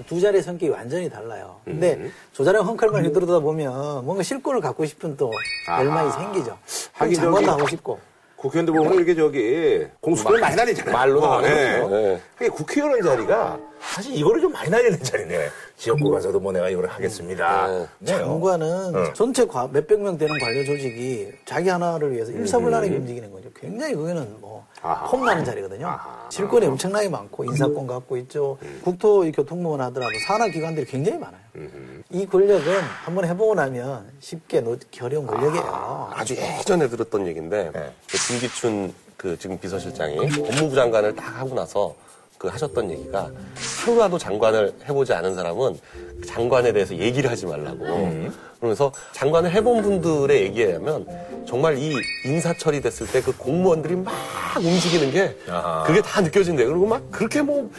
두 자리의 성격이 완전히 달라요. 근데 음. 조자령 헝클만 휘두르다 보면 뭔가 실권을 갖고 싶은 또 열망이 생기죠. 하긴 장관도 저기- 하고 싶고. 국회의원들 보면 이렇게 저기 공수를 많이 날리잖아요. 말로도 어, 많이 예. 그렇죠. 예. 그게 국회의원 자리가 사실 이거를 좀 많이 날리는 자리네. 지역구 가서도 뭐 내가 이걸 하겠습니다. 네. 네요. 장관은 어. 전체 과- 몇백 명 되는 관료 조직이 자기 하나를 위해서 일사불란하게 움직이는 거죠. 굉장히 그거는 뭐 음. 아하. 폼나는 자리거든요. 실권이 엄청나게 많고 인사권 갖고 있죠. 음. 국토 이 교통부만 하더라도 산하 기관들이 굉장히 많아요. 음. 이 권력은 한번 해보고 나면 쉽게 놓기 어려운 권력이에요. 아주 예전에 들었던 얘기인데 네. 그 김기춘 그 지금 비서실장이 법무부 장관을 딱 하고 나서 그 하셨던 얘기가 하루라도 장관을 해보지 않은 사람은 장관에 대해서 얘기를 하지 말라고. 그러면서 장관을 해본 분들의 얘기에 의하면 정말 이 인사 처리됐을 때 그 공무원들이 막 움직이는 게 아하. 그게 다 느껴진대요. 그리고 막 그렇게 뭐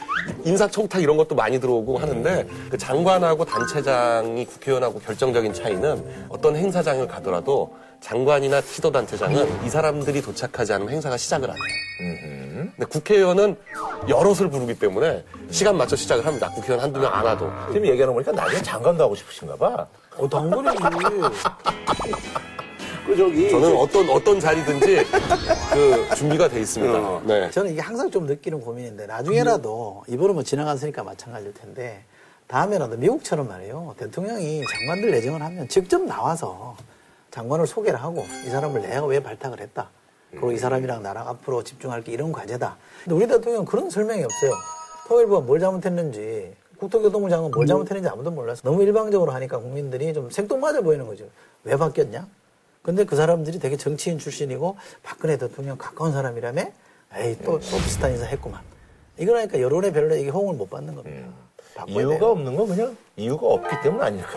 인사청탁 이런 것도 많이 들어오고 하는데 그 장관하고 단체장이 국회의원하고 결정적인 차이는 어떤 행사장을 가더라도 장관이나 시도단체장은 이 사람들이 도착하지 않으면 행사가 시작을 안 해요. 근데 국회의원은 여럿을 부르기 때문에 시간 맞춰 시작을 합니다. 국회의원 한두 명 안 와도. 지금 얘기하는 거 보니까 나중에 장관도 하고 싶으신가 봐. 어, 당근이지. 그 저기 저는 어떤 어떤 자리든지 그 준비가 돼 있습니다. 어. 네. 저는 이게 항상 좀 느끼는 고민인데 나중에라도 이번은 뭐 지나갔으니까 마찬가지일 텐데 다음에라도 미국처럼 말이에요 대통령이 장관들 내정을 하면 직접 나와서 장관을 소개를 하고 이 사람을 내가 왜 발탁을 했다 그리고 이 사람이랑 나랑 앞으로 집중할 게 이런 과제다 근데 우리 대통령은 그런 설명이 없어요 통일부가 뭘 잘못했는지 국토교통부 장관 뭘 잘못했는지 아무도 몰라서 너무 일방적으로 하니까 국민들이 좀 생뚱맞아 보이는 거죠 왜 바뀌었냐 근데 그 사람들이 되게 정치인 출신이고 박근혜 대통령 가까운 사람이라며 에이 또, 또 비슷한 인사 했구만. 이거라니까 여론의 별로 이게 호응을 못 받는 겁니다. 바꿔야 이유가 돼요. 없는 건 그냥 이유가 없기 때문 아닐까.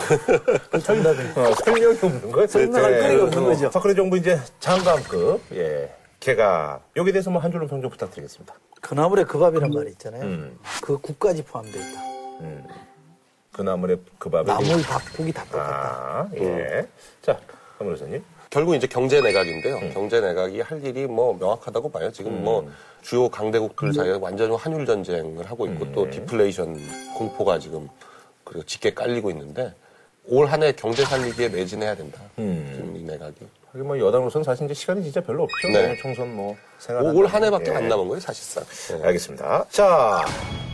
정답이. 어, 설명이 없는 거예요. 설명할 네. 거리가 없는 거죠. 박근혜 정부 이제 장관급, 예. 개가 여기에 대해서 뭐 한 줄로 평좀 부탁드리겠습니다. 그나물의 그 밥이란 말이 있잖아요. 음. 그 국까지 포함되어 있다. 그 나물의 그 밥에. 나물 밥, 국이 다 똑같다. 아, 예. 자, 한 변호사님. 결국 이제 경제 내각인데요. 음. 경제 내각이 할 일이 뭐 명확하다고 봐요. 지금 뭐 주요 강대국들 사이에 완전히 환율 전쟁을 하고 있고 음. 또 디플레이션 공포가 지금 그리고 짙게 깔리고 있는데 올 한해 경제 살리기에 매진해야 된다. 음. 지금 이 내각이. 뭐 여당으로서는 사실 이제 시간이 진짜 별로 없죠. 네. 총선 뭐 생각. 올한 해밖에 안 남은 거예요, 사실상. 예. 알겠습니다. 자,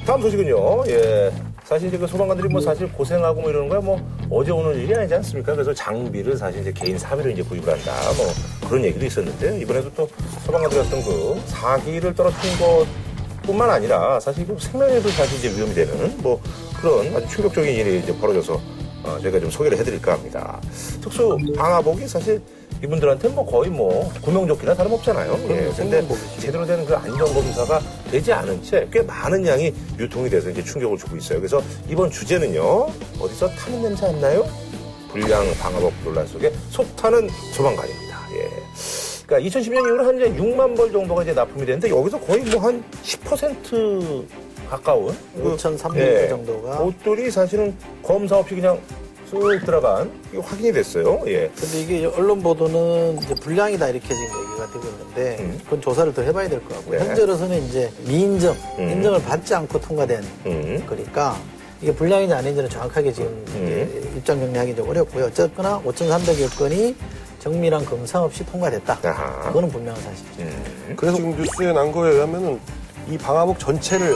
다음 소식은요. 예. 사실 이제 그 소방관들이 뭐 사실 고생하고 뭐 이러는 거야 뭐 어제 오는 일이 아니지 않습니까? 그래서 장비를 사실 이제 개인 사비로 이제 구입을 한다. 뭐 그런 얘기도 있었는데 이번에도 또 소방관들이 어떤 그 사기를 떨어뜨린 것 뿐만 아니라 사실 그 생명에도 사실 이제 위험이 되는 뭐 그런 아주 충격적인 일이 이제 벌어져서 어, 저희가 좀 소개를 해드릴까 합니다. 특수 방화복이 사실 이분들한테 뭐 거의 뭐 구명조끼나 다름없잖아요. 예, 근데 제대로 된 그 안전검사가 되지 않은 채 꽤 많은 양이 유통이 돼서 이제 충격을 주고 있어요. 그래서 이번 주제는요, 어디서 타는 냄새 안 나요? 불량 방화복 논란 속에 속 타는 소방관입니다. 예. 그러니까 2010년 이후로 한 이제 6만 벌 정도가 이제 납품이 되는데 여기서 거의 뭐 한 10% 가까운 그 5,300개 예, 정도가 옷들이 사실은 검사 없이 그냥 쓱 들어간 이게 확인이 됐어요. 예. 근데 이게 언론 보도는 이제 불량이다 이렇게 지금 얘기가 되고 있는데 음. 그건 조사를 더 해봐야 될 것 같고요. 네. 현재로서는 이제 미인정, 음. 인정을 받지 않고 통과된 음. 거니까 이게 불량인지 아닌지는 정확하게 지금 음. 이제 입장 정리하기 좀 어렵고요. 어쨌거나 5,300여 건이 정밀한 검사 없이 통과됐다. 아하. 그거는 분명한 사실이죠. 음. 그래서 지금 뉴스에 난 거에 의하면은 이 방화복 전체를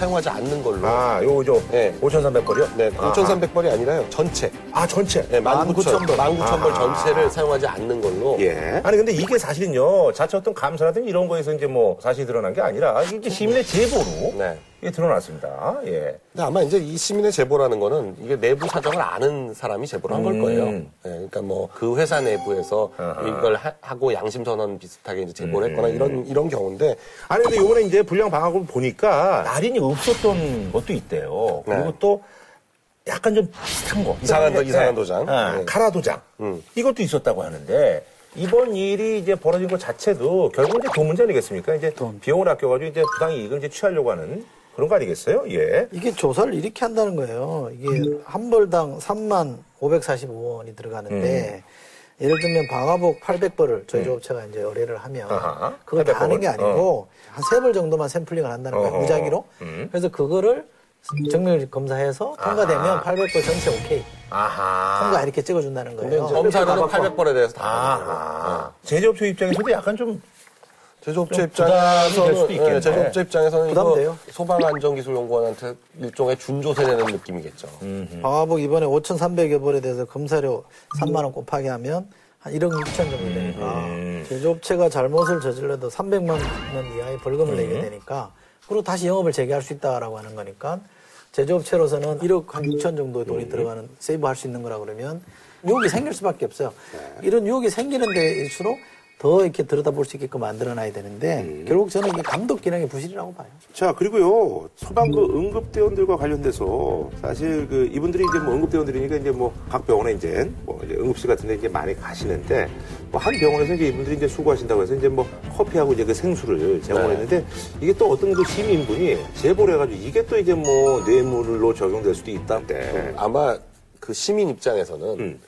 사용하지 않는 걸로. 아, 요저 네. 5,300벌이요? 네, 5,300벌이 아니라요. 전체. 아, 전체. 네, 19,000벌. 19,000벌. 19,000벌 아하. 전체를 사용하지 않는 걸로. 예. 아니 근데 이게 사실은요 자체 어떤 감사라든지 이런 거에서 이제 뭐 사실이 드러난 게 아니라 이게 시민의 제보로 네. 이게 드러났습니다. 예. 근데 아마 이제 이 시민의 제보라는 거는 이게 내부 사정을 아는 사람이 제보를 한걸 음. 거예요. 예, 그러니까 뭐 그 회사 내부에서 아하. 이걸 하, 고 양심 선언 비슷하게 이제 제보를 했거나 음. 이런 이런 경우인데 아니 근데 요번에 이제 불량 방학을 보니까 날인이 없었던 것도 있대요. 그리고 네. 또 약간 좀 비슷한 거. 이상한 도- 네. 이상한 도장. 아, 네. 카라 도장. 음. 이것도 있었다고 하는데 이번 일이 이제 벌어진 것 자체도 결국 이제 돈 문제 아니겠습니까? 이제 비용을 아껴가지고 이제 부당 이익을 이제 취하려고 하는 그런 거 아니겠어요? 예. 이게 조사를 이렇게 한다는 거예요. 이게 한 벌당 3만 545원이 들어가는데 예를 들면 방화복 800벌을 저희 조업체가 이제 의뢰를 하면 음. 아하, 그걸 다800 하는 게 벌? 아니고 한세 벌 정도만 샘플링을 한다는 거예요. 어허. 무작위로. 음. 그래서 그거를 정밀 검사해서 통과되면 아하. 800번 전체 오케이. 아하. 통과 이렇게 찍어준다는 거예요. 이제 검사료는 800번에 대해서 다 아하. 제조업체 입장에서도 약간 좀 제조업체 될 수도 입장에서는. 예, 제조업체 입장에서는 부담돼요. 소방안전기술연구원한테 일종의 준조세 내는 느낌이겠죠. 방화복 이번에 5,300여 벌에 대해서 검사료 3만 원 곱하기 하면 한 1억 6천 정도 되니까 제조업체가 잘못을 저질러도 300만 원 이하의 벌금을 내게 되니까 그리고 다시 영업을 재개할 수 있다라고 하는 거니까 제조업체로서는 1억 한 6천 정도의 돈이 들어가는 세이브 할 수 있는 거라 그러면 유혹이 생길 수밖에 없어요. 이런 유혹이 생기는 데일수록 더 이렇게 들여다볼 수 있게끔 만들어놔야 되는데 결국 저는 이게 감독 기능의 부실이라고 봐요. 자, 그리고요, 소방 그 응급대원들과 관련돼서 사실 그 이분들이 이제 뭐 응급대원들이니까 이제 뭐 각 병원에 이제 뭐 이제 응급실 같은 데 이제 많이 가시는데 뭐 한 병원에서 이제 이분들이 이제 수고하신다고 해서 이제 뭐 커피하고 이제 그 생수를 제공을 했는데 이게 또 어떤 그 시민분이 제보를 해가지고 이게 또 이제 뭐 뇌물로 적용될 수도 있다는데 아마 그 시민 입장에서는 음.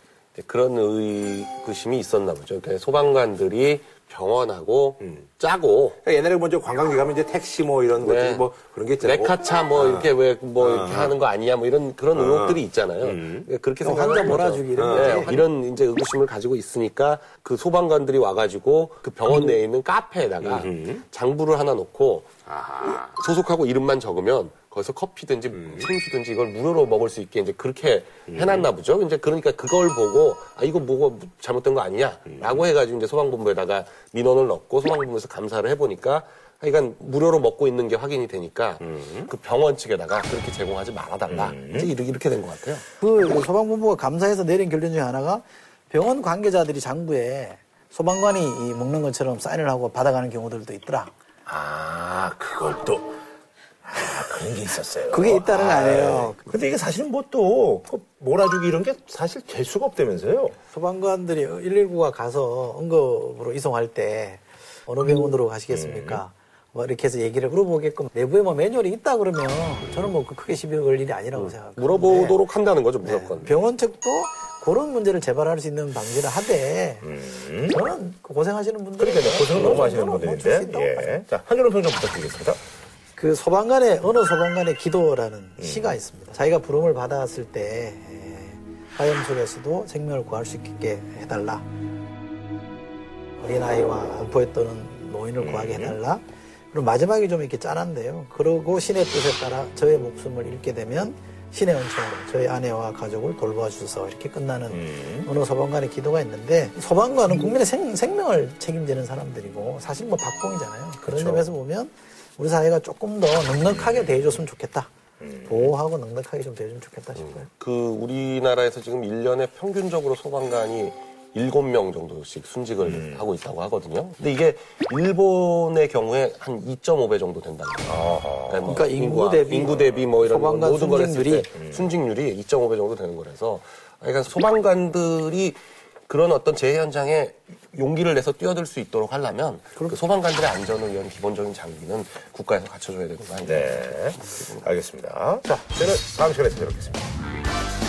그런 의구심이 있었나 보죠. 그러니까 소방관들이 병원하고 짜고 그러니까 옛날에 먼저 관광지 가면 이제 택시 뭐 이런 네. 것들이 뭐 그런 게 있잖아요. 레카차 뭐 이렇게 왜뭐 이렇게 아. 하는 거 아니냐 뭐 이런 그런 아. 의혹들이 있잖아요. 음. 예, 그렇게 환자 거죠. 몰아주기 이런 네. 이런 이제 의구심을 가지고 있으니까 그 소방관들이 와가지고 그 병원 내에 있는 카페에다가 음. 장부를 하나 놓고. 소속하고 이름만 적으면 거기서 커피든지 음. 생수든지 이걸 무료로 먹을 수 있게 이제 그렇게 해놨나 보죠. 이제 그러니까 그걸 보고 아 이거 뭐가 잘못된 거 아니냐라고 해가지고 이제 소방본부에다가 민원을 넣고 소방본부에서 감사를 해보니까 하여간 무료로 먹고 있는 게 확인이 되니까 그 병원 측에다가 그렇게 제공하지 말아달라 이제 이렇게, 이렇게 된 것 같아요. 그 소방본부가 감사해서 내린 결론 중에 하나가 병원 관계자들이 장부에 소방관이 이 먹는 것처럼 사인을 하고 받아가는 경우들도 있더라. 아, 그걸 또. 아, 그런 게 있었어요. 그게 있다는 거 아니에요. 근데 이게 사실은 뭐 또, 그 몰아주기 이런 게 사실 될 수가 없다면서요? 소방관들이 119가 가서 응급으로 이송할 때 어느 병원으로 가시겠습니까? 뭐 이렇게 해서 얘기를 물어보게끔 내부에 뭐 매뉴얼이 있다 그러면 저는 뭐그 크게 시비 걸 일이 아니라고 생각합니다. 물어보도록 한다는 거죠 무조건. 병원 측도 그런 문제를 재발할 수 있는 방지를 하되 저는 그 고생하시는 분들 그러니까 고생을 너무 하시는 분들인데. 예. 자, 한준호 평좀 부탁드리겠습니다. 그 소방관의 어느 소방관의 기도라는 시가 있습니다. 자기가 부름을 받았을 때 에, 화염 속에서도 생명을 구할 수 있게 해달라. 어린아이와 안포에 떠는 노인을 구하게 해달라. 그리고 마지막에 좀 이렇게 짠한데요. 그러고 신의 뜻에 따라 저의 목숨을 잃게 되면 신의 은총으로 저희 아내와 가족을 돌봐 주소서 이렇게 끝나는 어느 소방관의 기도가 있는데 소방관은 국민의 생, 생명을 책임지는 사람들이고 사실 뭐 박봉이잖아요. 그런 그렇죠. 점에서 보면 우리 사회가 조금 더 넉넉하게 대해줬으면 좋겠다. 보호하고 넉넉하게 좀 대해주면 좋겠다 싶어요. 그 우리나라에서 지금 1년에 평균적으로 소방관이 7명 정도씩 순직을 음. 하고 있다고 하거든요. 근데 이게 일본의 경우에 한 2.5배 정도 된다는 거예요. 그러니까 인구 인구와 대비 인구 대비 뭐 이런 소방관 모든 걸 했을 순직률이 때 순직률이 2.5배 정도 되는 거라서 그러니까 소방관들이 그런 어떤 재해 현장에 용기를 내서 뛰어들 수 있도록 하려면 그 소방관들의 안전을 위한 기본적인 장비는 국가에서 갖춰줘야 되는 거 아니에요? 네. 알겠습니다. 자, 저는 다음 시간에 찾아뵙겠습니다.